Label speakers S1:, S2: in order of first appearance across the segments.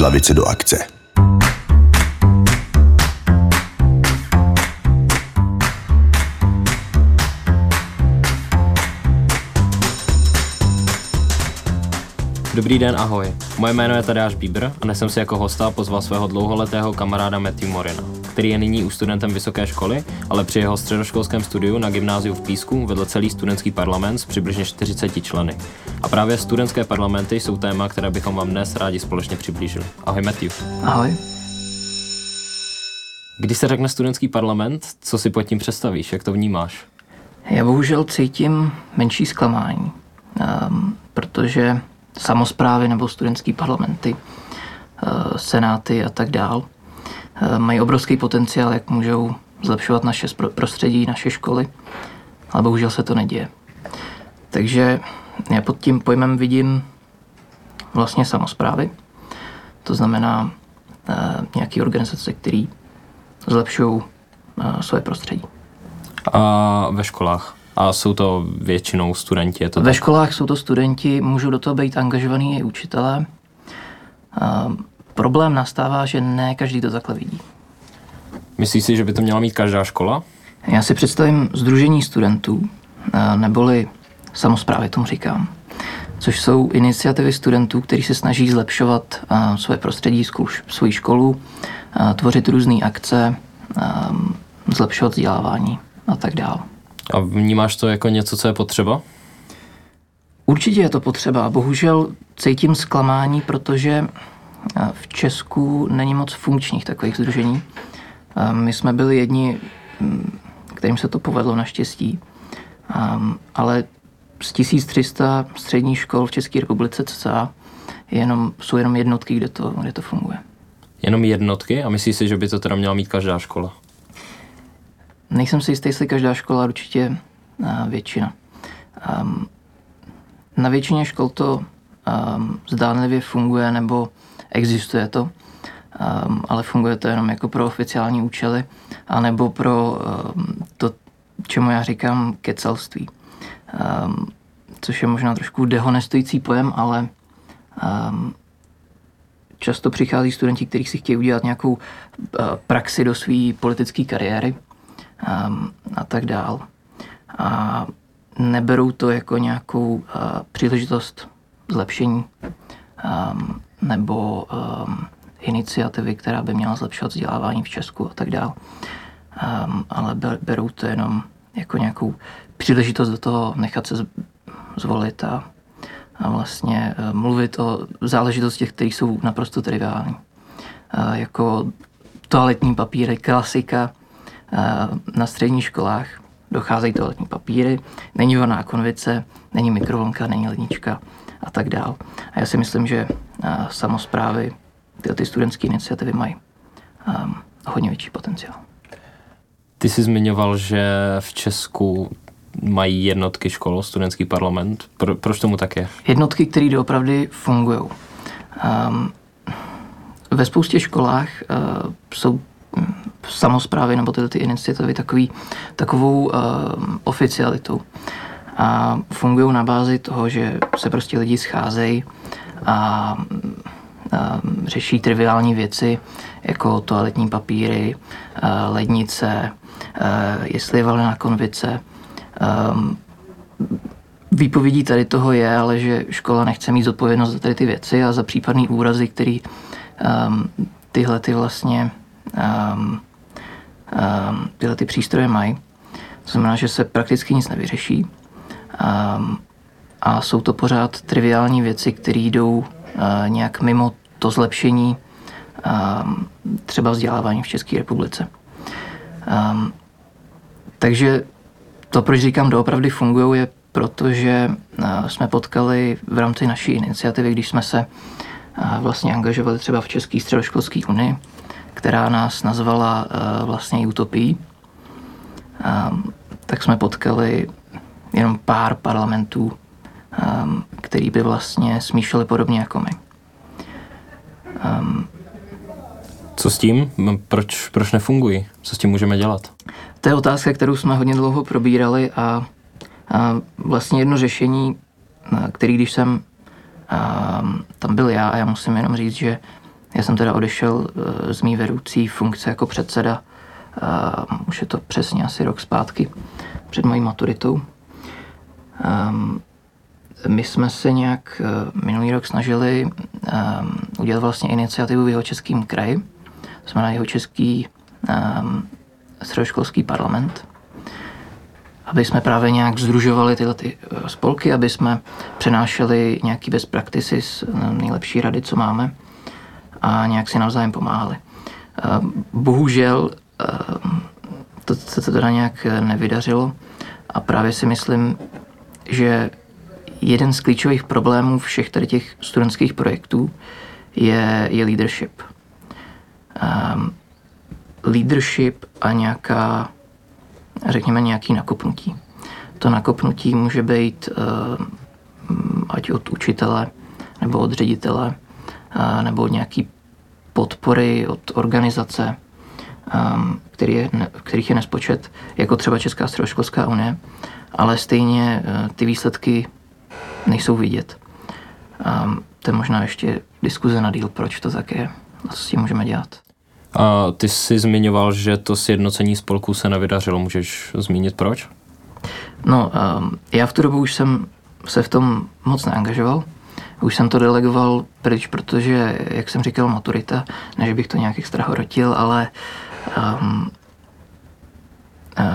S1: lavice do akce.
S2: Dobrý den, ahoj. Moje jméno je Tadeáš Bíbr a dnes jsem si jako hosta pozval svého dlouholetého kamaráda Matthew Morina, který je nyní už studentem vysoké školy, ale při jeho středoškolském studiu na gymnáziu v Písku vedl celý studentský parlament s přibližně 40 členy. A právě studentské parlamenty jsou téma, které bychom vám dnes rádi společně přiblížili. Ahoj Matthew.
S3: Ahoj.
S2: Když se řekne studentský parlament, co si pod tím představíš, jak to vnímáš?
S3: Já bohužel cítím menší zklamání, um, protože samozprávy nebo studentské parlamenty, uh, senáty a tak dál uh, mají obrovský potenciál, jak můžou zlepšovat naše prostředí, naše školy, ale bohužel se to neděje. Takže já pod tím pojmem vidím vlastně samozprávy, to znamená uh, nějaké organizace, které zlepšují své prostředí.
S2: A ve školách? A jsou to většinou studenti? Je to
S3: Ve
S2: tak?
S3: školách jsou to studenti, můžou do toho být angažovaní i učitelé. A problém nastává, že ne každý to takhle vidí.
S2: Myslíš si, že by to měla mít každá škola?
S3: Já si představím Združení studentů, neboli samozprávy tomu říkám, což jsou iniciativy studentů, kteří se snaží zlepšovat své prostředí, svoji školu, tvořit různé akce, zlepšovat vzdělávání a tak dále.
S2: A vnímáš to jako něco, co je potřeba?
S3: Určitě je to potřeba a bohužel cítím zklamání, protože v Česku není moc funkčních takových združení. My jsme byli jedni, kterým se to povedlo naštěstí, ale z 1300 středních škol v České republice cca jenom, jsou jenom jednotky, kde to, kde to funguje.
S2: Jenom jednotky? A myslíš si, že by to teda měla mít každá škola?
S3: Nejsem si jistý, jestli každá škola, určitě většina. Um, na většině škol to um, zdánlivě funguje nebo existuje to, um, ale funguje to jenom jako pro oficiální účely anebo pro to, čemu já říkám kecelství. Což je možná trošku dehonestující pojem, ale často přichází studenti, kteří si chtějí udělat nějakou uh, praxi do své politické kariéry um, a tak dál. A neberou to jako nějakou uh, příležitost zlepšení um, nebo um, iniciativy, která by měla zlepšovat vzdělávání v Česku a tak dál. Ale berou to jenom jako nějakou příležitost do toho nechat se zvolit a, a vlastně uh, mluvit o záležitostech, které jsou naprosto triviální. Uh, jako toaletní papíry, klasika, na středních školách docházejí toaletní papíry, není vorná konvice, není mikrovlnka, není lednička a tak dál. A já si myslím, že samozprávy, tyhle ty studentské iniciativy mají um, hodně větší potenciál.
S2: Ty jsi zmiňoval, že v Česku mají jednotky škol, studentský parlament. Pro, proč tomu tak je?
S3: Jednotky, které doopravdy fungují. Um, ve spoustě školách uh, jsou samozprávy nebo tyhle ty iniciativy takový, takovou uh, oficialitou. A fungují na bázi toho, že se prostě lidi scházejí a, a řeší triviální věci, jako toaletní papíry, uh, lednice, uh, jestli je valená konvice. Um, výpovědí tady toho je, ale že škola nechce mít zodpovědnost za tady ty věci a za případný úrazy, který um, tyhle ty vlastně um, um, tyhle ty přístroje mají. To znamená, že se prakticky nic nevyřeší. Um, a jsou to pořád triviální věci, které jdou uh, nějak mimo to zlepšení um, třeba vzdělávání v České republice. Um, takže to, proč říkám, doopravdy fungují, je proto, že uh, jsme potkali v rámci naší iniciativy, když jsme se uh, vlastně angažovali třeba v České středoškolské unii, která nás nazvala uh, vlastně utopií, um, tak jsme potkali jenom pár parlamentů, um, který by vlastně smýšleli podobně jako my.
S2: Co s tím? Proč, proč nefungují? Co s tím můžeme dělat?
S3: To je otázka, kterou jsme hodně dlouho probírali a, a vlastně jedno řešení, který když jsem a, tam byl já, a já musím jenom říct, že Já jsem teda odešel eh, z mý vedoucí funkce jako předseda, už je to přesně asi rok zpátky, před mojí maturitou. Ehm, my jsme se nějak minulý rok snažili ehm, udělat vlastně iniciativu v jeho českým kraji. To znamená jeho český ehm, středoškolský parlament aby jsme právě nějak združovali tyhle ty eh, spolky, aby jsme přenášeli nějaký best practices, eh, nejlepší rady, co máme a nějak si navzájem pomáhali. Eh, bohužel to se teda nějak nevydařilo a právě si myslím, že jeden z klíčových problémů všech tady těch studentských projektů je, je leadership. Um, leadership a nějaká řekněme, nějaký nakopnutí. To nakopnutí může být eh, ať od učitele, nebo od ředitele, eh, nebo nějaký podpory od organizace, eh, který je, kterých je nespočet, jako třeba Česká středoškolská unie, ale stejně ty výsledky nejsou vidět. To je možná ještě diskuze na díl, proč to tak je a co s tím můžeme dělat.
S2: A ty jsi zmiňoval, že to sjednocení spolků se nevydařilo. Můžeš zmínit proč?
S3: No, um, já v tu dobu už jsem se v tom moc neangažoval. Už jsem to delegoval pryč, protože, jak jsem říkal, maturita, ne, že bych to nějak extra hrotil, ale um,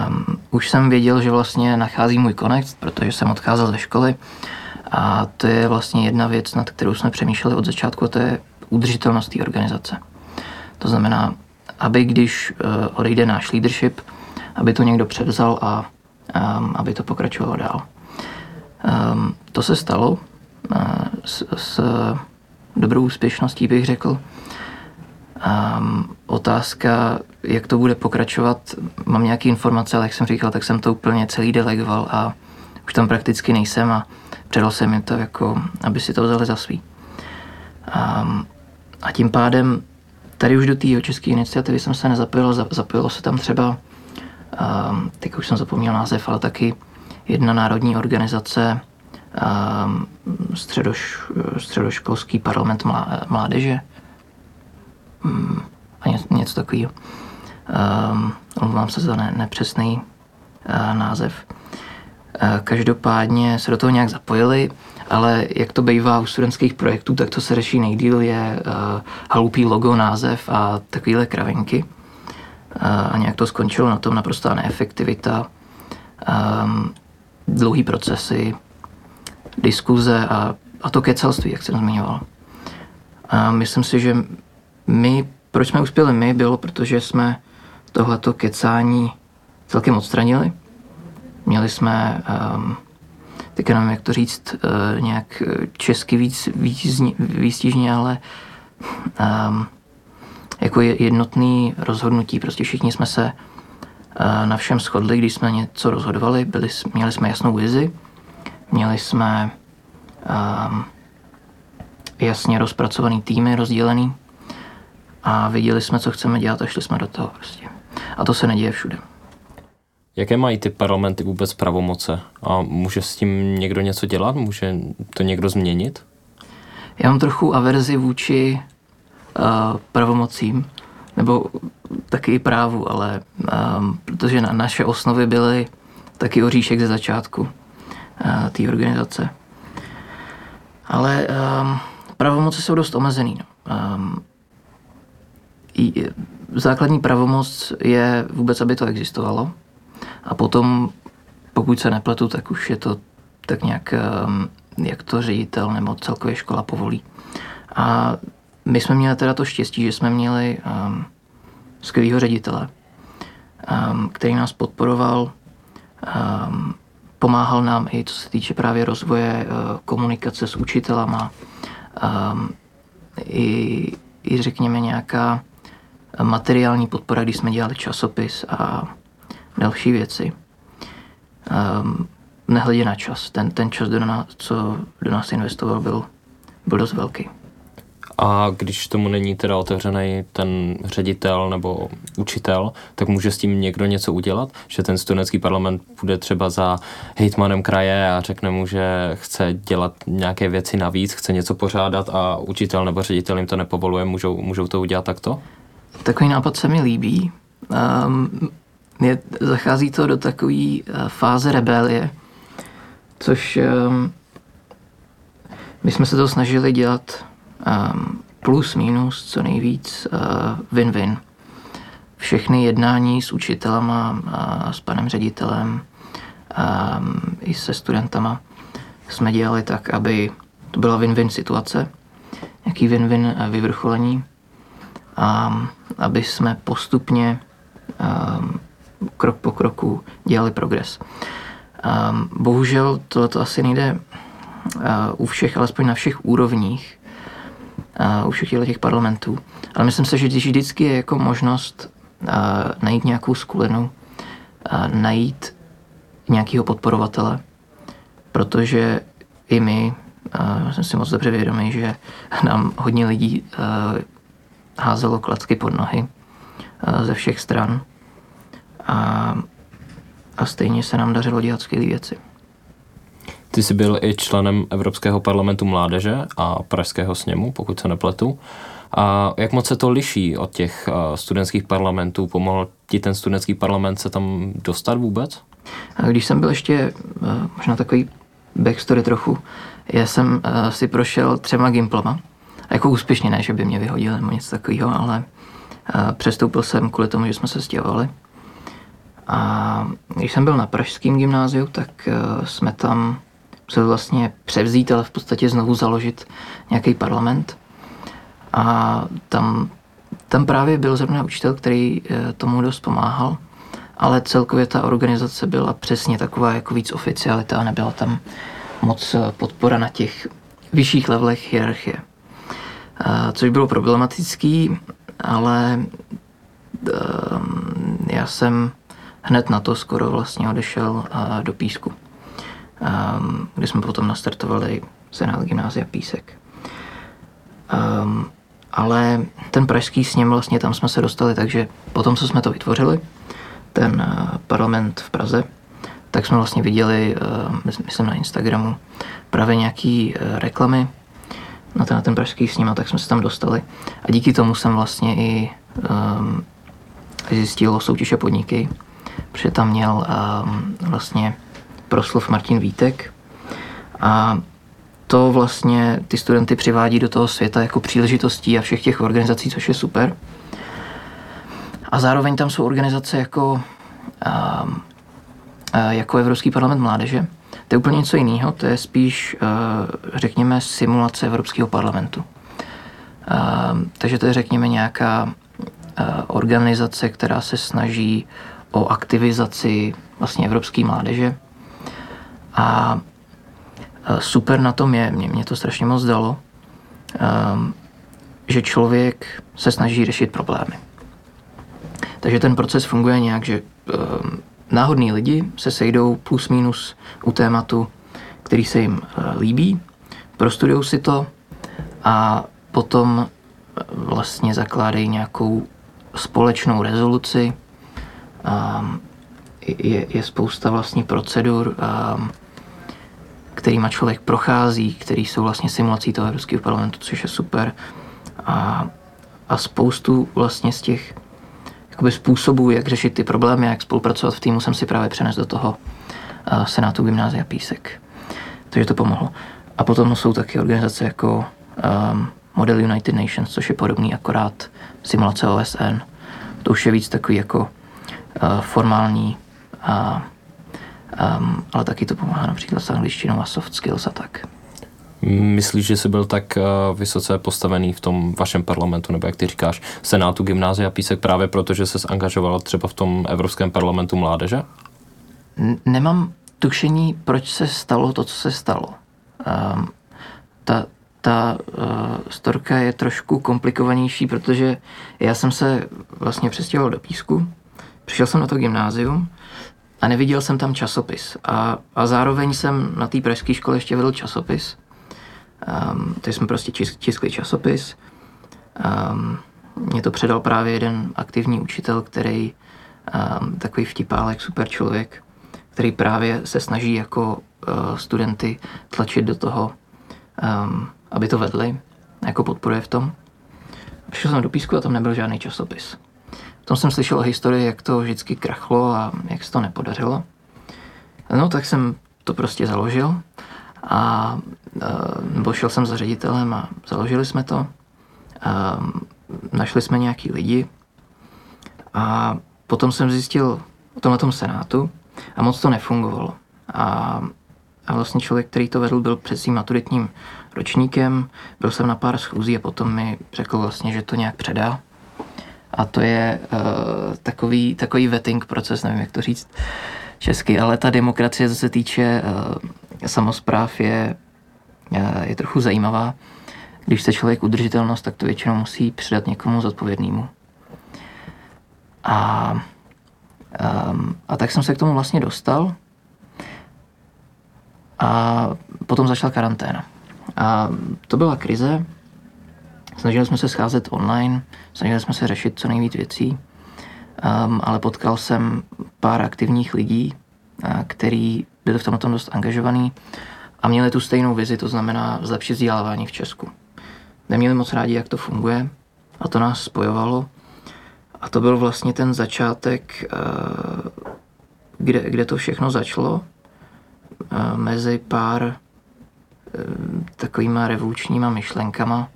S3: um, už jsem věděl, že vlastně nachází můj konec, protože jsem odcházel ze školy a to je vlastně jedna věc, nad kterou jsme přemýšleli od začátku, a to je udržitelnost té organizace. To znamená, aby když eh, odejde náš leadership, aby to někdo převzal a um, aby to pokračovalo dál. Um, to se stalo uh, s, s dobrou úspěšností, bych řekl. Um, otázka, jak to bude pokračovat, mám nějaké informace, ale jak jsem říkal, tak jsem to úplně celý delegoval a už tam prakticky nejsem a předal jsem jim to jako, aby si to vzali za svý. Um, a tím pádem Tady už do té české iniciativy jsem se nezapojil, zapojilo se tam třeba, um, teď už jsem zapomněl název, ale taky jedna národní organizace, středoš, středoškolský parlament mládeže um, a něco, takového. Um, omlouvám se za ne, nepřesný uh, název. Uh, každopádně se do toho nějak zapojili ale jak to bývá u studentských projektů, tak to se řeší nejdíl je uh, halupý logo, název a takovéhle kravinky. A nějak to skončilo na tom naprostá neefektivita, um, dlouhý procesy, diskuze a, a to kecelství, jak jsem zmiňoval. A myslím si, že my, proč jsme uspěli my, bylo, protože jsme tohleto kecání celkem odstranili. Měli jsme um, teď nevím, jak to říct uh, nějak česky víc, víc výstižně, ale um, jako jednotný rozhodnutí. Prostě všichni jsme se uh, na všem shodli, když jsme něco rozhodovali. Byli, měli jsme jasnou vizi, měli jsme um, jasně rozpracovaný týmy, rozdělený a viděli jsme, co chceme dělat a šli jsme do toho prostě. A to se neděje všude.
S2: Jaké mají ty parlamenty vůbec pravomoce? A může s tím někdo něco dělat? Může to někdo změnit?
S3: Já mám trochu averzi vůči uh, pravomocím, nebo taky i právu, ale um, protože na naše osnovy byly taky oříšek ze začátku té organizace. Ale um, pravomoci jsou dost omezený. Um, i, základní pravomoc je vůbec, aby to existovalo. A potom, pokud se nepletu, tak už je to tak nějak, ehm, jak to ředitel nebo celkově škola povolí. A my jsme měli teda to štěstí, že jsme měli um, skvělého ředitele, um, který nás podporoval, um, pomáhal nám i co se týče právě rozvoje uh, komunikace s učitelama, um, i, i řekněme nějaká materiální podpora, když jsme dělali časopis a další věci. Um, nehledě na čas. Ten, ten čas, do nás, co do nás investoval, byl, byl dost velký.
S2: A když tomu není teda otevřený ten ředitel nebo učitel, tak může s tím někdo něco udělat, že ten studentský parlament bude třeba za hejtmanem kraje a řekne mu, že chce dělat nějaké věci navíc, chce něco pořádat a učitel nebo ředitel jim to nepovoluje, můžou, můžou to udělat takto?
S3: Takový nápad se mi líbí. Um, je, zachází to do takové uh, fáze rebelie, což um, my jsme se to snažili dělat plus minus co nejvíc uh, win-win. Všechny jednání s učitelama, uh, s panem ředitelem um, i se studentama jsme dělali tak, aby to byla win-win situace, nějaký win-win vyvrcholení a aby jsme postupně krok po kroku dělali progres. Bohužel to asi nejde u všech, alespoň na všech úrovních, u všech těch parlamentů. Ale myslím si, že vždycky je jako možnost uh, najít nějakou skulinu, uh, najít nějakého podporovatele, protože i my, uh, jsem si moc dobře vědomý, že nám hodně lidí házelo klacky pod nohy ze všech stran a, a stejně se nám dařilo dělat skvělé věci.
S2: Ty jsi byl i členem Evropského parlamentu mládeže a Pražského sněmu, pokud se nepletu. A jak moc se to liší od těch studentských parlamentů? Pomohl ti ten studentský parlament se tam dostat vůbec?
S3: Když jsem byl ještě možná takový backstory trochu, já jsem si prošel třema gimplama. Jako úspěšně ne, že by mě vyhodili nebo něco takového, ale přestoupil jsem kvůli tomu, že jsme se stěhovali. A když jsem byl na pražském gymnáziu, tak jsme tam museli vlastně převzít, ale v podstatě znovu založit nějaký parlament. A tam, tam právě byl zrovna učitel, který eh, tomu dost pomáhal, ale celkově ta organizace byla přesně taková jako víc oficialita a nebyla tam moc eh, podpora na těch vyšších levelech hierarchie. A což bylo problematický, ale já jsem hned na to skoro vlastně odešel eh, do písku. Um, kde jsme potom nastartovali Senát gymnázia Písek. Um, ale ten pražský sněm vlastně tam jsme se dostali, takže potom, co jsme to vytvořili, ten uh, parlament v Praze, tak jsme vlastně viděli, uh, myslím na Instagramu, právě nějaký uh, reklamy na ten, na ten pražský sním a tak jsme se tam dostali. A díky tomu jsem vlastně i um, zjistil soutěže podniky, protože tam měl um, vlastně proslov Martin Vítek. A to vlastně ty studenty přivádí do toho světa jako příležitostí a všech těch organizací, což je super. A zároveň tam jsou organizace jako, uh, uh, jako Evropský parlament mládeže. To je úplně něco jiného, to je spíš, uh, řekněme, simulace Evropského parlamentu. Uh, takže to je, řekněme, nějaká uh, organizace, která se snaží o aktivizaci vlastně evropské mládeže a super na tom je, mě, mě to strašně moc dalo, um, že člověk se snaží řešit problémy. Takže ten proces funguje nějak, že um, náhodní lidi se sejdou plus minus u tématu, který se jim líbí, prostudují si to a potom vlastně zakládají nějakou společnou rezoluci. Je, je spousta vlastně procedur, kterýma člověk prochází, který jsou vlastně simulací toho Evropského parlamentu, což je super. A, a spoustu vlastně z těch jakoby způsobů, jak řešit ty problémy, jak spolupracovat v týmu, jsem si právě přenesl do toho uh, Senátu Gymnázia Písek. Takže to pomohlo. A potom jsou taky organizace jako um, Model United Nations, což je podobný akorát simulace OSN. To už je víc takový jako uh, formální uh, Um, ale taky to pomáhá například s angličtinou a soft skills a tak.
S2: Myslíš, že jsi byl tak uh, vysoce postavený v tom vašem parlamentu, nebo jak ty říkáš, Senátu Gymnázia Písek právě proto, že se angažoval třeba v tom Evropském parlamentu mládeže?
S3: N- nemám tušení, proč se stalo to, co se stalo. Um, ta ta uh, storka je trošku komplikovanější, protože já jsem se vlastně přestěhoval do Písku, přišel jsem na to gymnázium a neviděl jsem tam časopis. A, a zároveň jsem na té pražské škole ještě vedl časopis, Um, takže jsme prostě tiskli časopis. Um, mě to předal právě jeden aktivní učitel, který um, takový vtipálek, super člověk, který právě se snaží jako uh, studenty tlačit do toho, um, aby to vedli, jako podporuje v tom. Přišel jsem do písku a tam nebyl žádný časopis. Potom jsem slyšel o historii, jak to vždycky krachlo a jak se to nepodařilo. No tak jsem to prostě založil a uh, šel jsem za ředitelem a založili jsme to. Uh, našli jsme nějaký lidi a potom jsem zjistil o tom tom senátu a moc to nefungovalo. A, a vlastně člověk, který to vedl, byl před svým maturitním ročníkem, byl jsem na pár schůzí a potom mi řekl vlastně, že to nějak předá. A to je uh, takový, takový vetting proces, nevím, jak to říct česky, ale ta demokracie, co se týče uh, samozpráv, je, uh, je trochu zajímavá. Když chce člověk udržitelnost, tak to většinou musí předat někomu zodpovědnému. A, um, a tak jsem se k tomu vlastně dostal. A potom začala karanténa. A to byla krize. Snažili jsme se scházet online, snažili jsme se řešit co nejvíc věcí, um, ale potkal jsem pár aktivních lidí, uh, který byli v tomto dost angažovaní a měli tu stejnou vizi, to znamená zlepšit vzdělávání v Česku. Neměli moc rádi, jak to funguje a to nás spojovalo. A to byl vlastně ten začátek, uh, kde, kde to všechno začalo, uh, mezi pár takovýma revolučníma myšlenkama.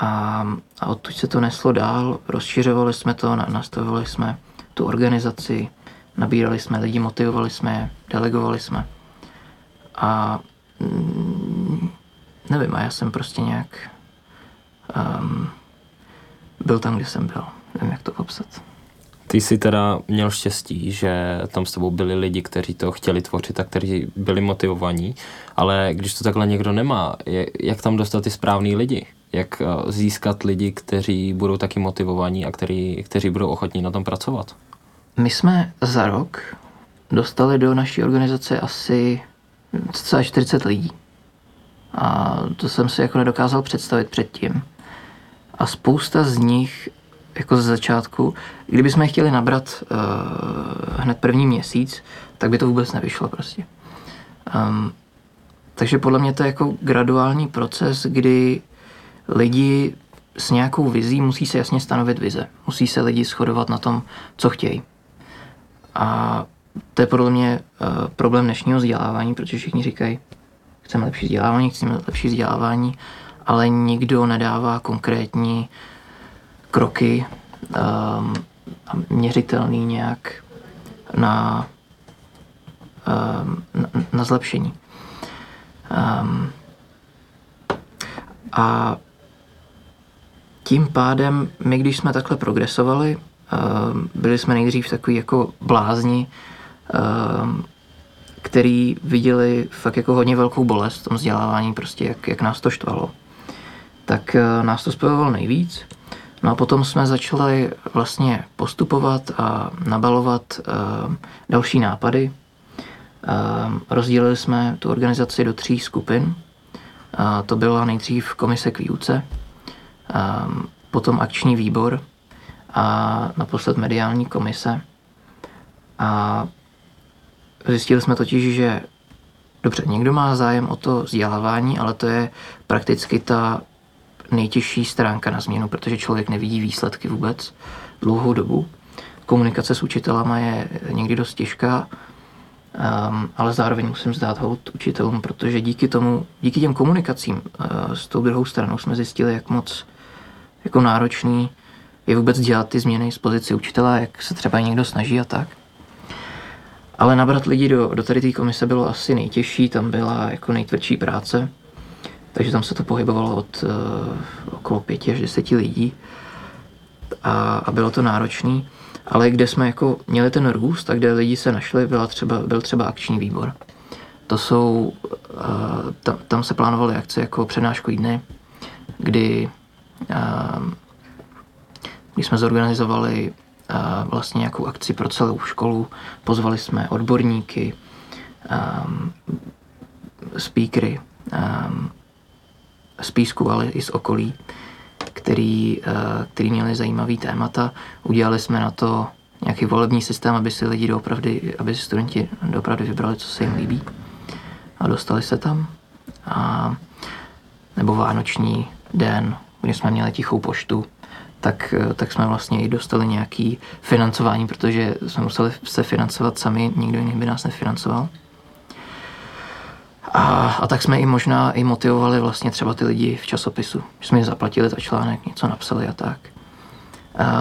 S3: A, a odtud se to neslo dál, rozšiřovali jsme to, nastavovali jsme tu organizaci, nabírali jsme lidi, motivovali jsme je, delegovali jsme. A mm, nevím, a já jsem prostě nějak um, byl tam, kde jsem byl. Nevím, jak to popsat.
S2: Ty jsi teda měl štěstí, že tam s tebou byli lidi, kteří to chtěli tvořit a kteří byli motivovaní, ale když to takhle někdo nemá, jak tam dostat ty správný lidi? Jak eh, získat lidi, kteří budou taky motivovaní a kteří, kteří budou ochotní na tom pracovat?
S3: My jsme za rok dostali do naší organizace asi cca 40 lidí. A to jsem si jako nedokázal představit předtím. A spousta z nich jako ze začátku, kdybychom je chtěli nabrat uh, hned první měsíc, tak by to vůbec nevyšlo prostě. Um, takže podle mě to je jako graduální proces, kdy lidi s nějakou vizí musí se jasně stanovit vize. Musí se lidi shodovat na tom, co chtějí. A to je podle mě uh, problém dnešního vzdělávání, protože všichni říkají, chceme lepší vzdělávání, chceme lepší vzdělávání, ale nikdo nedává konkrétní kroky um, měřitelný nějak na, um, na, na zlepšení. Um, a tím pádem my, když jsme takhle progresovali, um, byli jsme nejdřív takový jako blázni, um, který viděli fakt jako hodně velkou bolest v tom vzdělávání, prostě jak, jak nás to štvalo. Tak uh, nás to spojovalo nejvíc. No a potom jsme začali vlastně postupovat a nabalovat další nápady. Rozdělili jsme tu organizaci do tří skupin. To byla nejdřív komise k výuce, potom akční výbor a naposled mediální komise. A zjistili jsme totiž, že dobře, někdo má zájem o to vzdělávání, ale to je prakticky ta nejtěžší stránka na změnu, protože člověk nevidí výsledky vůbec dlouhou dobu. Komunikace s učitelama je někdy dost těžká, um, ale zároveň musím zdát hold učitelům, protože díky tomu, díky těm komunikacím uh, s tou druhou stranou jsme zjistili, jak moc jako náročný je vůbec dělat ty změny z pozice učitele, jak se třeba někdo snaží a tak. Ale nabrat lidi do, do tady té komise bylo asi nejtěžší, tam byla jako nejtvrdší práce. Takže tam se to pohybovalo od uh, okolo pěti až deseti lidí a, a bylo to náročné. Ale kde jsme jako měli ten růst a kde lidi se našli, byla třeba, byl třeba akční výbor. To jsou, uh, tam, tam se plánovaly akce jako přednáškový dny, kdy, uh, kdy jsme zorganizovali uh, vlastně nějakou akci pro celou školu, pozvali jsme odborníky, um, speakery, z Písku, ale i z okolí, který, uh, který měli zajímavý témata. Udělali jsme na to nějaký volební systém, aby si lidi doopravdy, aby si studenti doopravdy vybrali, co se jim líbí. A dostali se tam. A, nebo Vánoční den, kdy jsme měli tichou poštu, tak, tak jsme vlastně i dostali nějaký financování, protože jsme museli se financovat sami, nikdo jiný by nás nefinancoval. A, a tak jsme i možná i motivovali vlastně třeba ty lidi v časopisu. Jsme jim zaplatili za článek, něco napsali a tak.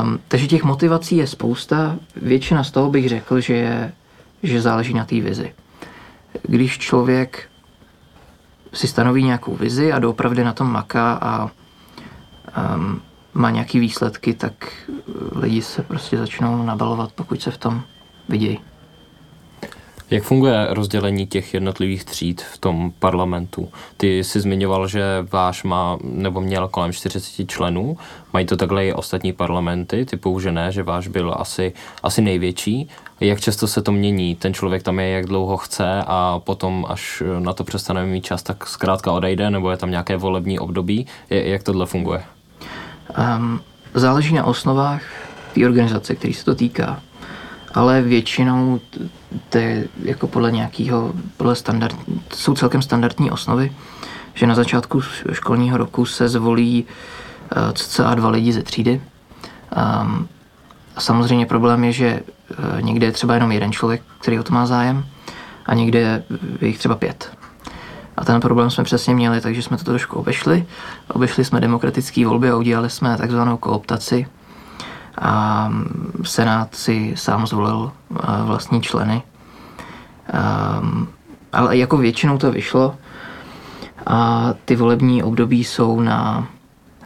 S3: Um, takže těch motivací je spousta. Většina z toho bych řekl, že, je, že záleží na té vizi. Když člověk si stanoví nějakou vizi a doopravdy na tom maká a um, má nějaký výsledky, tak lidi se prostě začnou nabalovat, pokud se v tom vidějí.
S2: Jak funguje rozdělení těch jednotlivých tříd v tom parlamentu? Ty jsi zmiňoval, že váš má nebo měl kolem 40 členů. Mají to takhle i ostatní parlamenty, typu, že ne, že váš byl asi, asi největší. Jak často se to mění? Ten člověk tam je, jak dlouho chce a potom, až na to přestane mít čas, tak zkrátka odejde, nebo je tam nějaké volební období? Jak tohle funguje?
S3: Um, záleží na osnovách té organizace, který se to týká ale většinou to je jako podle nějakého, podle standard, jsou celkem standardní osnovy, že na začátku školního roku se zvolí uh, cca dva lidi ze třídy. Um, a samozřejmě problém je, že uh, někde je třeba jenom jeden člověk, který o to má zájem, a někde je jich třeba pět. A ten problém jsme přesně měli, takže jsme to trošku obešli. Obešli jsme demokratické volby a udělali jsme takzvanou kooptaci, a Senát si sám zvolil eh, vlastní členy. Ehm, ale jako většinou to vyšlo a ty volební období jsou na,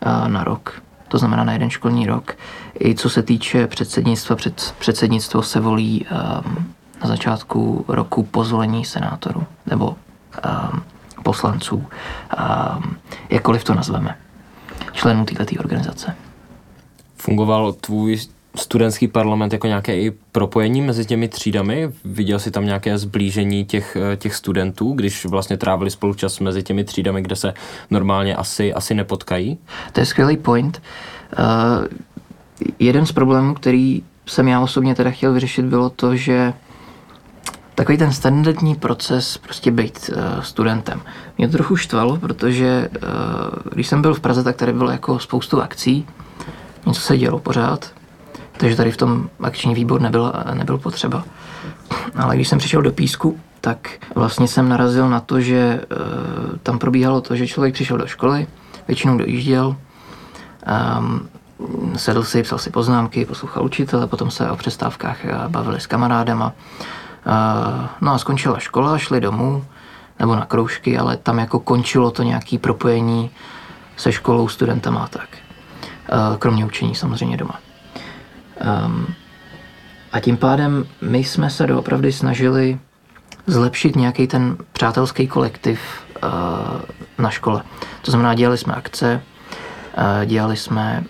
S3: eh, na rok, to znamená na jeden školní rok. I co se týče předsednictva, před, předsednictvo se volí ehm, na začátku roku po zvolení senátorů nebo um, poslanců, um, jakkoliv to nazveme, členů této organizace
S2: fungoval tvůj studentský parlament jako nějaké i propojení mezi těmi třídami? Viděl jsi tam nějaké zblížení těch, eh, těch studentů, když vlastně trávili spolu čas mezi těmi třídami, kde se normálně asi, asi nepotkají?
S3: To je skvělý point. Uh, jeden z problémů, který jsem já osobně teda chtěl vyřešit, bylo to, že takový ten standardní proces prostě být uh, studentem. Mě to trochu štvalo, protože uh, když jsem byl v Praze, tak tady bylo jako spoustu akcí, něco se dělo pořád, takže tady v tom akční výbor nebyl, nebyl potřeba. Ale když jsem přišel do Písku, tak vlastně jsem narazil na to, že e, tam probíhalo to, že člověk přišel do školy, většinou dojížděl, e, sedl si, psal si poznámky, poslouchal učitele, potom se o přestávkách bavili s kamarádema. No a skončila škola, šli domů, nebo na kroužky, ale tam jako končilo to nějaké propojení se školou, studentama a tak. Kromě učení samozřejmě doma. Um, a tím pádem my jsme se doopravdy snažili zlepšit nějaký ten přátelský kolektiv na škole. To znamená, dělali jsme akce, dělali jsme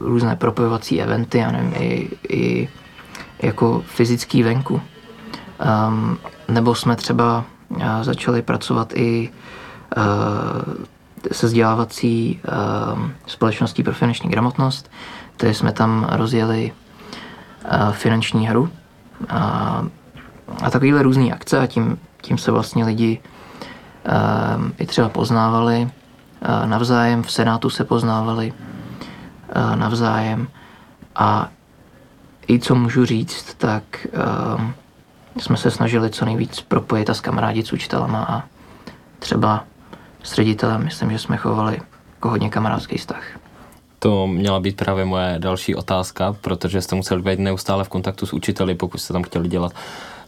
S3: různé propojovací eventy, já nevím, i, i jako fyzický venku. Um, nebo jsme třeba uh, začali pracovat i uh, se vzdělávací uh, společností pro finanční gramotnost, které jsme tam rozjeli uh, finanční hru a, a takovýhle různé akce a tím, tím se vlastně lidi uh, i třeba poznávali uh, navzájem, v Senátu se poznávali uh, navzájem a i co můžu říct, tak uh, jsme se snažili co nejvíc propojit a s kamarádi s učitelama a třeba s ředitelem, myslím, že jsme chovali jako hodně kamarádský vztah.
S2: To měla být právě moje další otázka, protože jste museli být neustále v kontaktu s učiteli, pokud jste tam chtěli dělat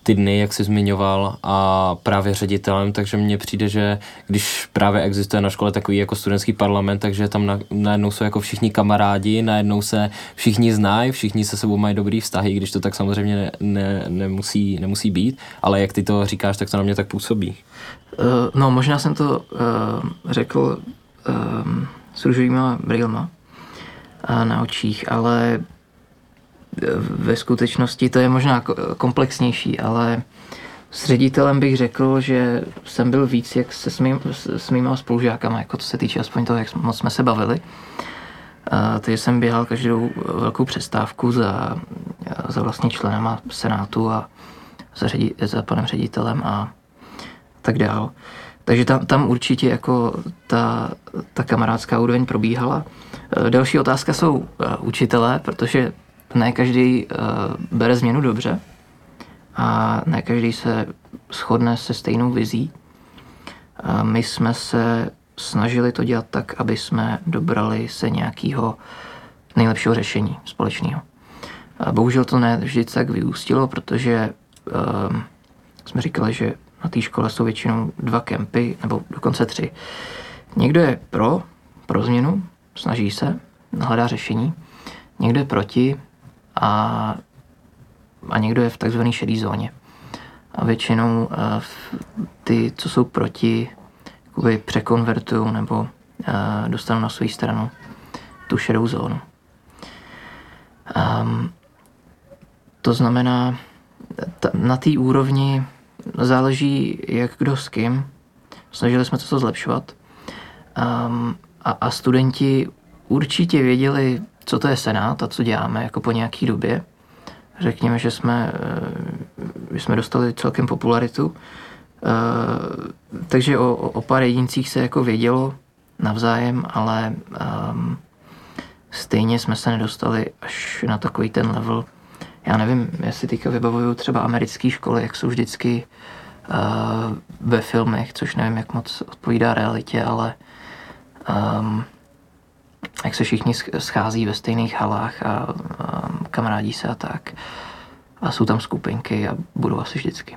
S2: ty dny, jak jsi zmiňoval, a právě ředitelem, takže mně přijde, že když právě existuje na škole takový jako studentský parlament, takže tam na, najednou jsou jako všichni kamarádi, najednou se všichni znají, všichni se sebou mají dobrý vztahy, když to tak samozřejmě ne, ne, nemusí, nemusí být, ale jak ty to říkáš, tak to na mě tak působí.
S3: Uh, no, možná jsem to uh, řekl uh, s růžovýma brýlma uh, na očích, ale ve skutečnosti to je možná komplexnější, ale s ředitelem bych řekl, že jsem byl víc jak se svým, s mýma spolužákama, jako co se týče aspoň toho, jak moc jsme se bavili. A, takže jsem běhal každou velkou přestávku za, za vlastně členama senátu a za, ředi, za panem ředitelem a tak dál. Takže tam, tam určitě jako ta, ta kamarádská úroveň probíhala. E, další otázka jsou e, učitelé, protože ne každý e, bere změnu dobře a ne každý se shodne se stejnou vizí. A my jsme se snažili to dělat tak, aby jsme dobrali se nějakého nejlepšího řešení společného. A bohužel to ne vždy tak vyústilo, protože um, jsme říkali, že na té škole jsou většinou dva kempy, nebo dokonce tři. Někdo je pro, pro změnu, snaží se, hledá řešení, někdo je proti a, a někdo je v takzvané šedé zóně. A většinou uh, ty, co jsou proti, jakoby překonvertují nebo uh, dostanou na svou stranu tu šedou zónu. Um, to znamená, ta, na té úrovni záleží, jak kdo s kým. Snažili jsme to zlepšovat. Um, a, a studenti určitě věděli, co to je Senát a co děláme jako po nějaký době. Řekněme, že jsme, eh, že jsme dostali celkem popularitu. Uh, takže o, o pár jedincích se jako vědělo navzájem, ale um, stejně jsme se nedostali až na takový ten level, já nevím, jestli teďka vybavuju třeba americké školy, jak jsou vždycky uh, ve filmech, což nevím, jak moc odpovídá realitě, ale um, jak se všichni schází ve stejných halách a um, kamarádí se a tak. A jsou tam skupinky a budou asi vždycky.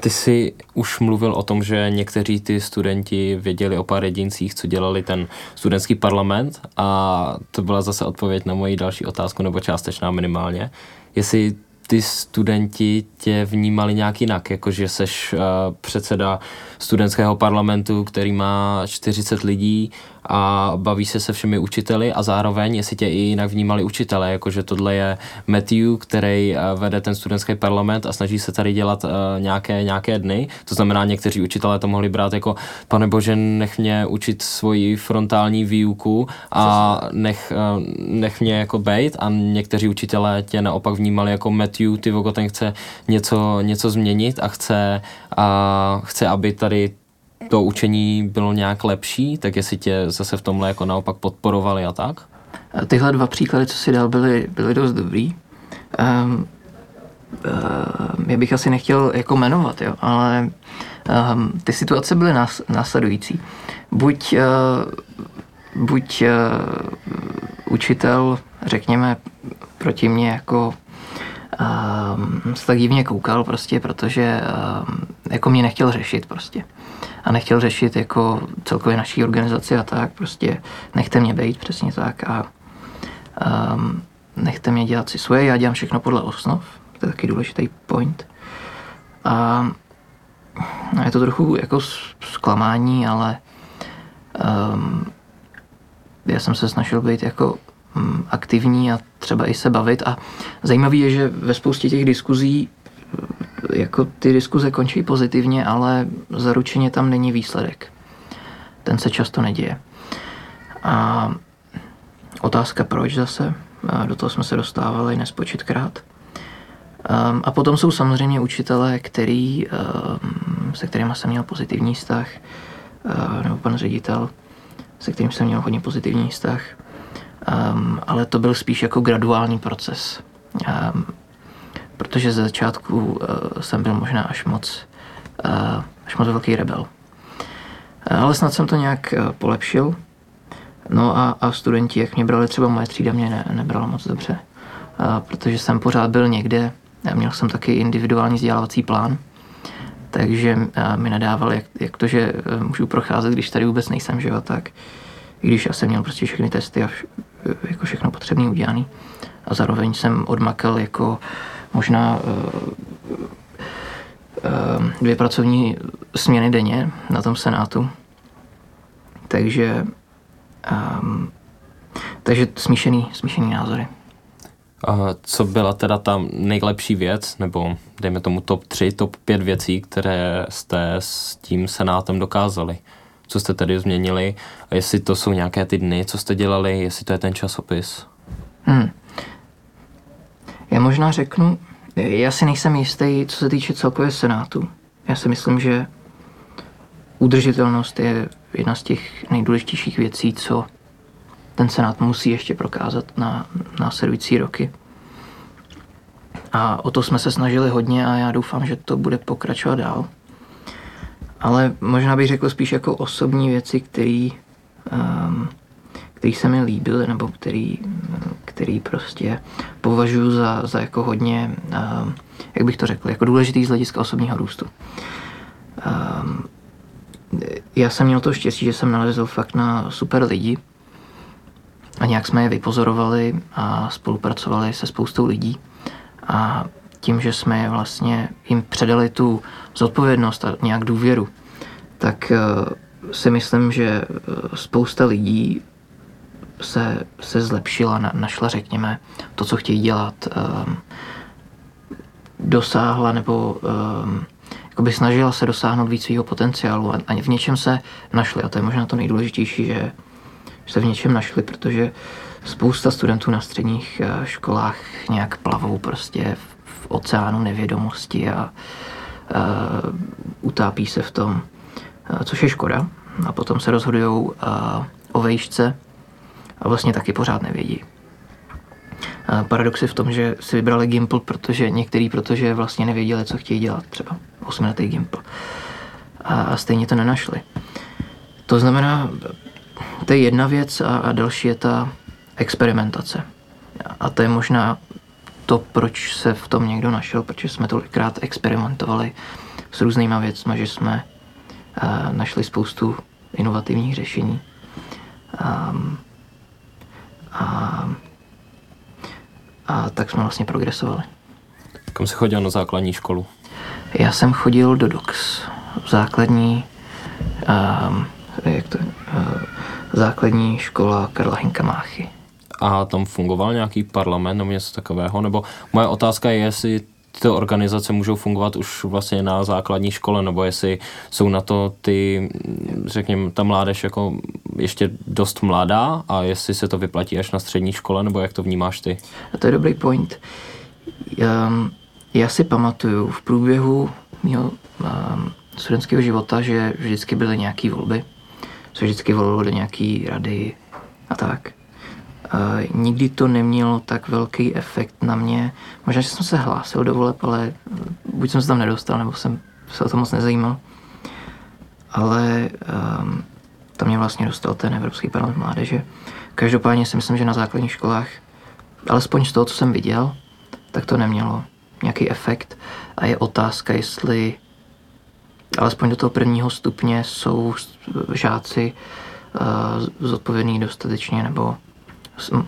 S2: Ty jsi už mluvil o tom, že někteří ty studenti věděli o pár jedincích, co dělali ten studentský parlament a to byla zase odpověď na moji další otázku, nebo částečná minimálně. Jestli ty studenti tě vnímali nějak jinak, jakože seš uh, předseda studentského parlamentu, který má 40 lidí a baví se se všemi učiteli a zároveň, jestli tě i jinak vnímali učitele, jakože tohle je Matthew, který uh, vede ten studentský parlament a snaží se tady dělat uh, nějaké, nějaké dny. To znamená, někteří učitelé to mohli brát jako, pane bože, nech mě učit svoji frontální výuku a nech, uh, nech mě jako bejt a někteří učitelé tě naopak vnímali jako Matthew, ty vogo, ten chce něco, něco změnit a chce, a chce, aby tady to učení bylo nějak lepší, tak jestli tě zase v tomhle jako naopak podporovali a tak?
S3: Tyhle dva příklady, co si dal, byly, byly dost dobrý. Um, um, já bych asi nechtěl jako jmenovat, jo, ale um, ty situace byly nás, následující. Buď, uh, buď uh, učitel, řekněme, proti mně jako um, se tak divně koukal prostě, protože um, jako mě nechtěl řešit prostě. A nechtěl řešit jako celkově naší organizaci a tak, prostě nechte mě být přesně tak a um, nechte mě dělat si svoje, já dělám všechno podle osnov, to je taky důležitý point. A je to trochu jako zklamání, ale um, já jsem se snažil být jako aktivní a třeba i se bavit. A zajímavé je, že ve spoustě těch diskuzí eh, jako ty diskuze končí pozitivně, ale zaručeně tam není výsledek. Ten se často neděje. A otázka proč zase, do toho jsme se dostávali nespočetkrát. Um, a potom jsou samozřejmě učitelé, který, um, se kterými jsem měl pozitivní vztah, uh, nebo pan ředitel, se kterým jsem měl hodně pozitivní vztah. Um, ale to byl spíš jako graduální proces. Um, protože ze začátku uh, jsem byl možná až moc, uh, až moc velký rebel. Uh, ale snad jsem to nějak uh, polepšil. No a, a studenti, jak mě brali, třeba moje třída mě ne, nebrala moc dobře. Uh, protože jsem pořád byl někde, a měl jsem taky individuální vzdělávací plán, takže uh, mi nadával, jak, jak to, že uh, můžu procházet, když tady vůbec nejsem, že jo, tak i když já jsem měl prostě všechny testy a vš- jako všechno potřebné udělané. A zároveň jsem odmakal jako možná uh, uh, dvě pracovní směny denně na tom senátu. Takže um, takže smíšený, smíšený názory.
S2: A co byla teda ta nejlepší věc, nebo dejme tomu top 3, top 5 věcí, které jste s tím senátem dokázali? Co jste tedy změnili? A jestli to jsou nějaké ty dny, co jste dělali, jestli to je ten časopis?
S3: Hmm. Já možná řeknu, já si nejsem jistý, co se týče celkově Senátu. Já si myslím, že udržitelnost je jedna z těch nejdůležitějších věcí, co ten Senát musí ještě prokázat na následující roky. A o to jsme se snažili hodně a já doufám, že to bude pokračovat dál. Ale možná bych řekl spíš jako osobní věci, který, um, který se mi líbily, nebo který, který prostě považuji za, za jako hodně, um, jak bych to řekl, jako důležitý z hlediska osobního růstu. Um, já jsem měl to štěstí, že jsem nalezl fakt na super lidi a nějak jsme je vypozorovali a spolupracovali se spoustou lidí a tím, že jsme vlastně jim předali tu zodpovědnost a nějak důvěru, tak eh, si myslím, že eh, spousta lidí se, se zlepšila, našla, řekněme, to, co chtějí dělat, ehm, dosáhla nebo ehm, jakoby snažila se dosáhnout víc svého potenciálu a, a v něčem se našli. A to je možná to nejdůležitější, že, že se v něčem našli, protože spousta studentů na středních eh, školách nějak plavou prostě v, oceánu nevědomosti a, a utápí se v tom, a, což je škoda. A potom se rozhodují o vejšce a vlastně taky pořád nevědí. Paradox je v tom, že si vybrali Gimple, protože některý, protože vlastně nevěděli, co chtějí dělat, třeba osmiletý Gimple. A, a stejně to nenašli. To znamená, to je jedna věc a, a další je ta experimentace. A to je možná to, proč se v tom někdo našel, protože jsme tolikrát experimentovali s různýma věcmi, že jsme uh, našli spoustu inovativních řešení. Um, a a tak jsme vlastně progresovali.
S2: Kam jsi chodil na základní školu?
S3: Já jsem chodil do DOX, základní, um, jak to, uh, základní škola Karla Hinka Máchy.
S2: A tam fungoval nějaký parlament nebo něco takového? Nebo moje otázka je, jestli ty organizace můžou fungovat už vlastně na základní škole, nebo jestli jsou na to ty, řekněme, ta mládež jako ještě dost mladá a jestli se to vyplatí až na střední škole, nebo jak to vnímáš ty?
S3: A to je dobrý point. Já, já si pamatuju v průběhu mého um, studentského života, že vždycky byly nějaké volby, se vždycky volilo do nějaké rady a tak. Nikdy to nemělo tak velký efekt na mě. Možná, že jsem se hlásil do voleb, ale buď jsem se tam nedostal, nebo jsem se o to moc nezajímal. Ale um, tam mě vlastně dostal ten Evropský parlament mládeže. Každopádně si myslím, že na základních školách, alespoň z toho, co jsem viděl, tak to nemělo nějaký efekt. A je otázka, jestli alespoň do toho prvního stupně jsou žáci uh, zodpovědní dostatečně nebo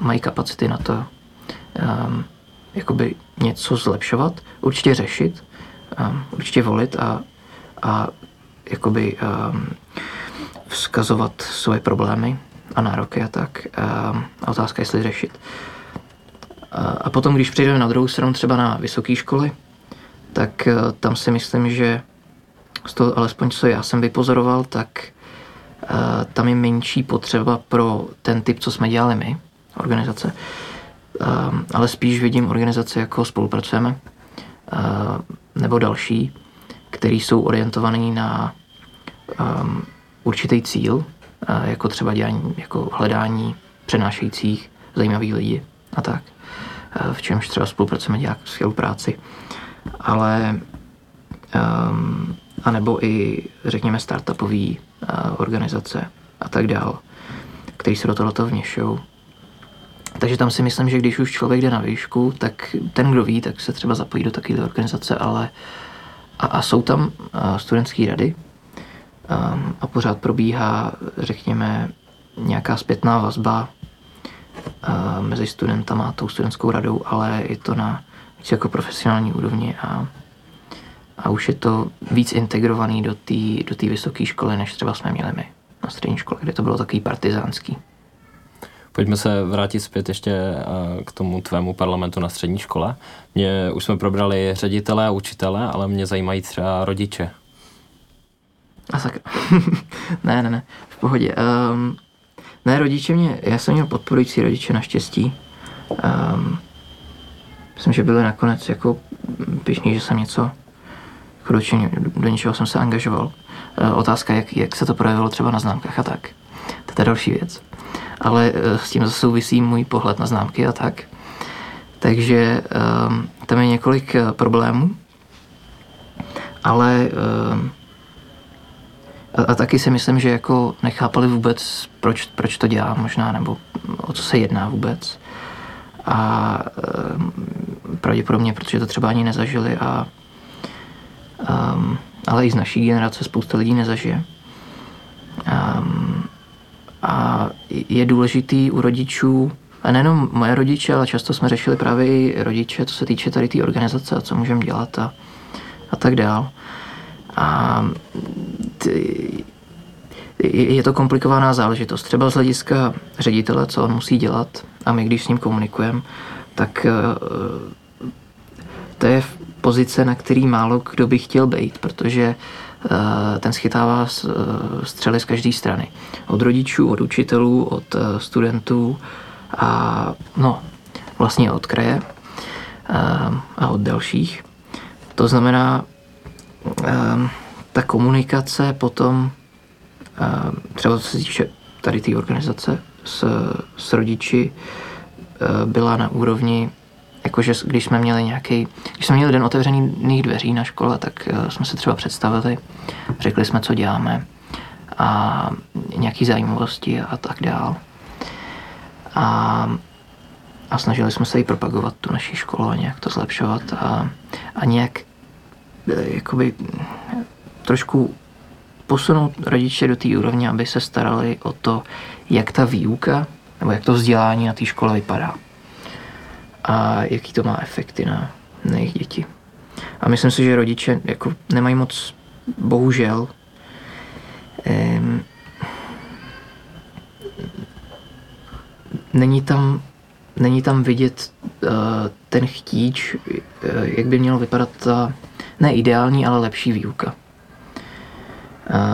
S3: mají kapacity na to um, jakoby něco zlepšovat, určitě řešit, um, určitě volit a, a jakoby um, vzkazovat svoje problémy a nároky a tak. Um, a otázka, jestli řešit. A, potom, když přejdeme na druhou stranu, třeba na vysoké školy, tak uh, tam si myslím, že z toho alespoň, co já jsem vypozoroval, tak uh, tam je menší potřeba pro ten typ, co jsme dělali my, organizace. Um, ale spíš vidím organizace, jako spolupracujeme, uh, nebo další, který jsou orientovaný na um, určitý cíl, uh, jako třeba dělání, jako hledání přenášejících zajímavých lidí a tak. Uh, v čemž třeba spolupracujeme, dělat skvělou práci. Ale um, a nebo i, řekněme, startupové uh, organizace a tak dál, který se do tohoto vněšují takže tam si myslím, že když už člověk jde na výšku, tak ten, kdo ví, tak se třeba zapojí do takové organizace, ale a, a jsou tam studentské rady um, a pořád probíhá, řekněme, nějaká zpětná vazba uh, mezi studentama a tou studentskou radou, ale je to na jako profesionální úrovni a, a už je to víc integrovaný do té do vysoké školy, než třeba jsme měli my na střední škole, kde to bylo takový partizánský.
S2: Pojďme se vrátit zpět ještě eh, k tomu tvému parlamentu na střední škole. Mě, už jsme probrali ředitele a učitele, ale mě zajímají třeba rodiče.
S3: A sakra. ne, ne, ne, v pohodě. Um, ne, rodiče mě, já jsem měl podporující rodiče naštěstí. Um, myslím, že byli nakonec jako pišní, že jsem něco, jako do, či, do něčeho jsem se angažoval. Uh, otázka, jak, jak se to projevilo třeba na známkách a tak. To je další věc. Ale uh, s tím zase souvisí můj pohled na známky a tak. Takže um, tam je několik uh, problémů, ale um, a, a taky si myslím, že jako nechápali vůbec, proč, proč to dělám možná, nebo o co se jedná vůbec. A e, pravděpodobně, protože to třeba ani nezažili a um, ale i z naší generace spousta lidí nezažije. Um, a je důležitý u rodičů, a nejenom moje rodiče, ale často jsme řešili právě i rodiče, co se týče tady té organizace a co můžeme dělat a, a tak dál. A je to komplikovaná záležitost. Třeba z hlediska ředitele, co on musí dělat, a my když s ním komunikujeme, tak eh, to je pozice, na který málo kdo by chtěl být, protože ten schytává eh, střely z každé strany. Od rodičů, od učitelů, od studentů a no, vlastně od kraje a od dalších. To znamená, ta komunikace potom třeba co se týče tady té organizace s, s rodiči, byla na úrovni, jakože když jsme měli nějaký, když jsme měli den otevřených dveří na škole, tak e, jsme se třeba představili, řekli jsme, co děláme a nějaký zajímavosti a tak dál. A, a snažili jsme se i propagovat tu naší školu a nějak to zlepšovat a, a nějak e, jakoby trošku posunout rodiče do té úrovně, aby se starali o to, jak ta výuka nebo jak to vzdělání na té škole vypadá a jaký to má efekty na, na jejich děti. A myslím si, že rodiče jako nemají moc, bohužel, um, není tam, není tam vidět uh, ten chtíč, uh, jak by mělo vypadat ta, ne ideální, ale lepší výuka.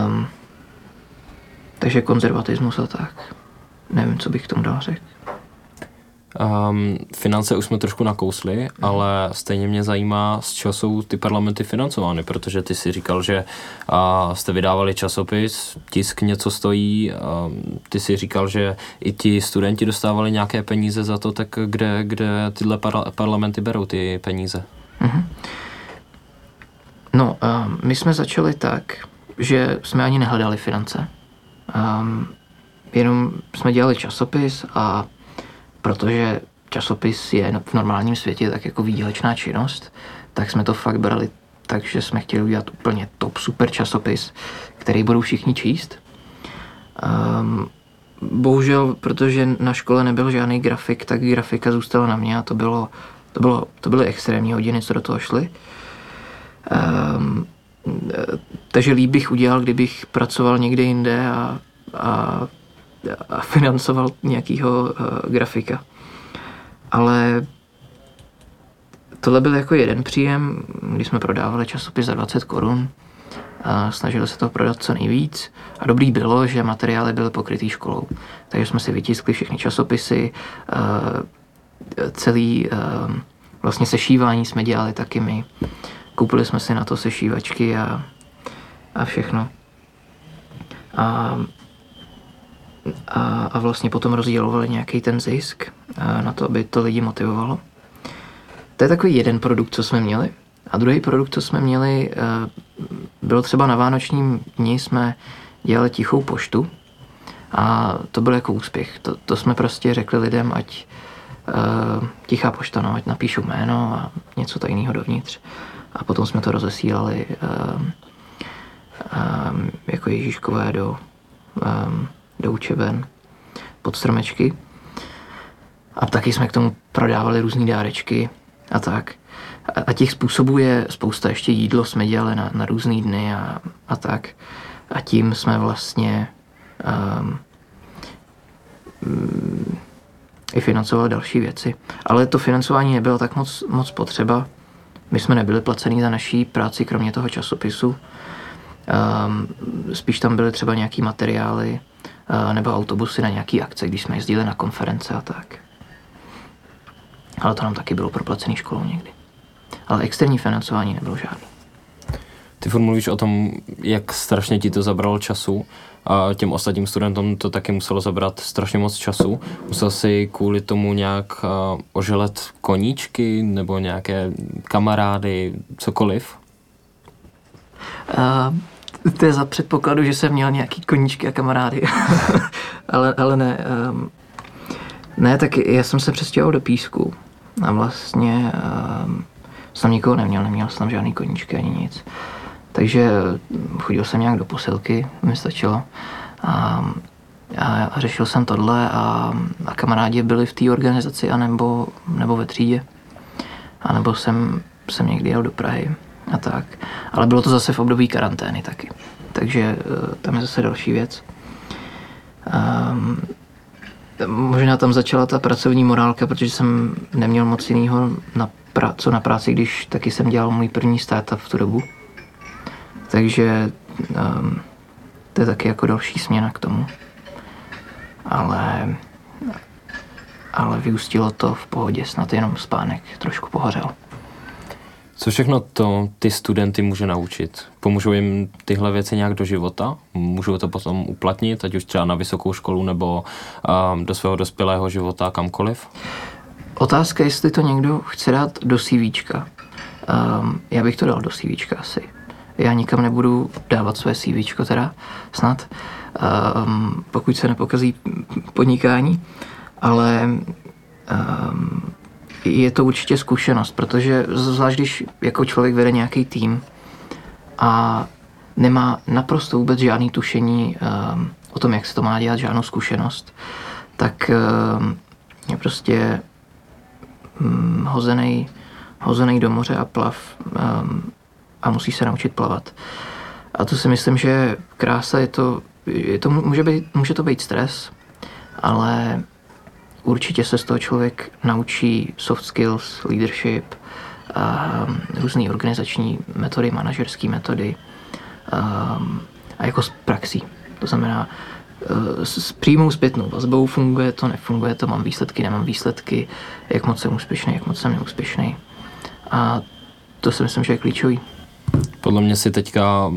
S3: Um, takže konzervatismus a tak. Nevím, co bych k tomu dal řekl.
S2: Um, finance už jsme trošku nakousli, mm. ale stejně mě zajímá, z čeho jsou ty parlamenty financovány, protože ty si říkal, že uh, jste vydávali časopis, tisk něco stojí, uh, ty si říkal, že i ti studenti dostávali nějaké peníze za to, tak kde, kde tyhle par- parlamenty berou ty peníze? Mm-hmm.
S3: No, uh, my jsme začali tak, že jsme ani nehledali finance. Um, jenom jsme dělali časopis a protože časopis je v normálním světě tak jako výdělečná činnost, tak jsme to fakt brali tak, že jsme chtěli udělat úplně top super časopis, který budou všichni číst. Um, bohužel, protože na škole nebyl žádný grafik, tak grafika zůstala na mě a to bylo, to bylo, to byly extrémní hodiny, co do toho šly. Um, takže líp bych udělal, kdybych pracoval někde jinde a, a, a financoval nějakého uh, grafika. Ale tohle byl jako jeden příjem, když jsme prodávali časopis za 20 korun a snažili se to prodat co nejvíc. A dobrý bylo, že materiály byly pokrytý školou. Takže jsme si vytiskli všechny časopisy, uh, celý uh, vlastně sešívání jsme dělali taky my. Koupili jsme si na to sešívačky a, a všechno. A, a, a vlastně potom rozdělovali nějaký ten zisk na to, aby to lidi motivovalo. To je takový jeden produkt, co jsme měli. A druhý produkt, co jsme měli, bylo třeba na Vánočním dni jsme dělali tichou poštu a to byl jako úspěch. To, to jsme prostě řekli lidem, ať uh, tichá pošta, no, ať napíšu jméno a něco tajného dovnitř a potom jsme to rozesílali um, jako Ježíškové do, do učeben pod stromečky. A taky jsme k tomu prodávali různé dárečky a tak. A, těch způsobů je spousta. Ještě jídlo jsme dělali na, na různé dny a, a tak. A tím jsme vlastně um, i financoval další věci. Ale to financování nebylo tak moc, moc potřeba. My jsme nebyli placení za naší práci, kromě toho časopisu. Um, spíš tam byly třeba nějaký materiály nebo autobusy na nějaký akce, když jsme jezdili na konference a tak. Ale to nám taky bylo proplacený školou někdy. Ale externí financování nebylo žádný.
S2: Ty furt mluvíš o tom, jak strašně ti to zabralo času a těm ostatním studentům to taky muselo zabrat strašně moc času. Musel si kvůli tomu nějak oželet koníčky nebo nějaké kamarády, cokoliv?
S3: Uh, to je za předpokladu, že jsem měl nějaký koníčky a kamarády. ale, ale ne. Um, ne, tak já jsem se přestěhoval do Písku a vlastně um, jsem nikoho neměl, neměl jsem žádný koníčky ani nic. Takže chodil jsem nějak do posilky, mi stačilo. A, a, a řešil jsem tohle a, a kamarádi byli v té organizaci a nebo, nebo ve třídě. A nebo jsem, jsem někdy jel do Prahy a tak. Ale bylo to zase v období karantény taky. Takže eh, tam je zase další věc. Um, možná tam začala ta pracovní morálka, protože jsem neměl moc jiného na pra- co na práci, když taky jsem dělal můj první startup v tu dobu. Takže um, to je taky jako další směna k tomu. Ale, ale vyústilo to v pohodě, snad jenom spánek trošku pohořel.
S2: Co všechno to ty studenty může naučit? Pomůžou jim tyhle věci nějak do života? Můžou to potom uplatnit, ať už třeba na vysokou školu nebo um, do svého dospělého života, kamkoliv?
S3: Otázka, jestli to někdo chce dát do CVčka. Um, já bych to dal do CVčka asi já nikam nebudu dávat své CV, teda snad, um, pokud se nepokazí podnikání, ale um, je to určitě zkušenost, protože zvlášť když jako člověk vede nějaký tým a nemá naprosto vůbec žádný tušení um, o tom, jak se to má dělat, žádnou zkušenost, tak um, je prostě um, hozený, hozený do moře a plav um, a musí se naučit plavat. A to si myslím, že krása je to, je to může, být, může to být stres, ale určitě se z toho člověk naučí soft skills, leadership, a různé organizační metody, manažerské metody a, a jako z praxí. To znamená, e, s přímou zpětnou vazbou funguje to, nefunguje to, mám výsledky, nemám výsledky, jak moc jsem úspěšný, jak moc jsem neúspěšný. A to si myslím, že je klíčový.
S2: Podle mě si teďka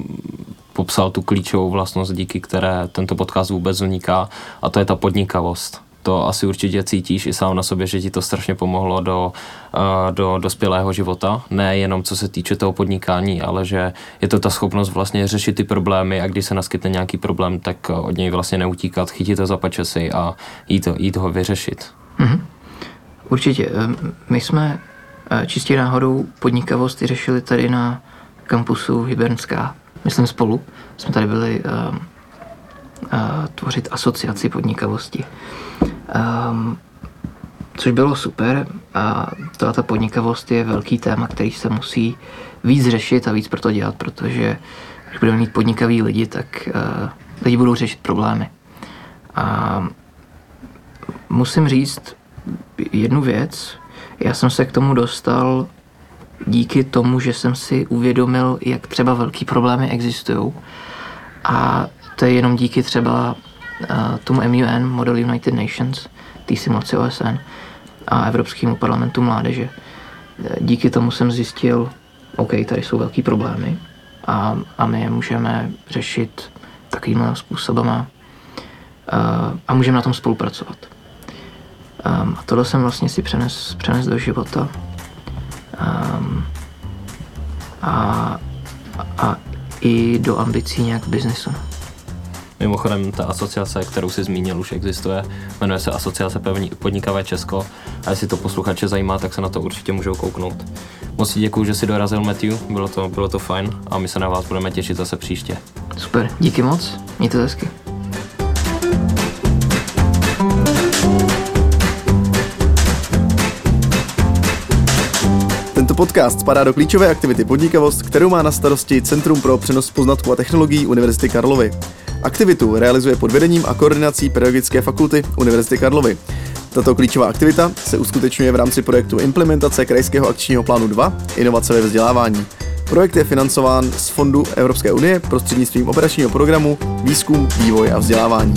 S2: popsal tu klíčovou vlastnost, díky které tento podcast vůbec vzniká, a to je ta podnikavost. To asi určitě cítíš i sám na sobě, že ti to strašně pomohlo do, do dospělého života. Ne jenom co se týče toho podnikání, ale že je to ta schopnost vlastně řešit ty problémy a když se naskytne nějaký problém, tak od něj vlastně neutíkat, chytit to za pačesy a jít, jít ho vyřešit. Mm-hmm.
S3: Určitě. My jsme eh, čistě náhodou podnikavost řešili tady na kampusu Hybernská, myslím spolu, jsme tady byli tvořit asociaci podnikavosti. Um, což bylo super a tohle ta podnikavost je velký téma, který se musí víc řešit a víc pro to dělat, protože když budeme mít podnikaví lidi, tak uh, lidi budou řešit problémy. A musím říct jednu věc. Já jsem se k tomu dostal díky tomu, že jsem si uvědomil, jak třeba velký problémy existují. A to je jenom díky třeba tomu MUN, Model United Nations, té simulaci OSN a Evropskému parlamentu mládeže. Díky tomu jsem zjistil, OK, tady jsou velký problémy a, a my je můžeme řešit takovýmhle způsobem uh, a můžeme na tom spolupracovat. Um, a tohle jsem vlastně si přenes, přenes do života um, a, a i do ambicí nějak biznesu.
S2: Mimochodem, ta asociace, kterou si zmínil, už existuje. Jmenuje se Asociace Podnikavé Česko. A jestli to posluchače zajímá, tak se na to určitě můžou kouknout. Moc ti děkuji, že jsi dorazil, Matthew. Bylo to, bylo to fajn a my se na vás budeme těšit zase příště.
S3: Super, díky moc. Mějte hezky.
S1: Podcast spadá do klíčové aktivity Podnikavost, kterou má na starosti Centrum pro přenos poznatků a technologií Univerzity Karlovy. Aktivitu realizuje pod vedením a koordinací Pedagogické fakulty Univerzity Karlovy. Tato klíčová aktivita se uskutečňuje v rámci projektu implementace Krajského akčního plánu 2 Inovace ve vzdělávání. Projekt je financován z Fondu Evropské unie prostřednictvím operačního programu Výzkum, vývoj a vzdělávání.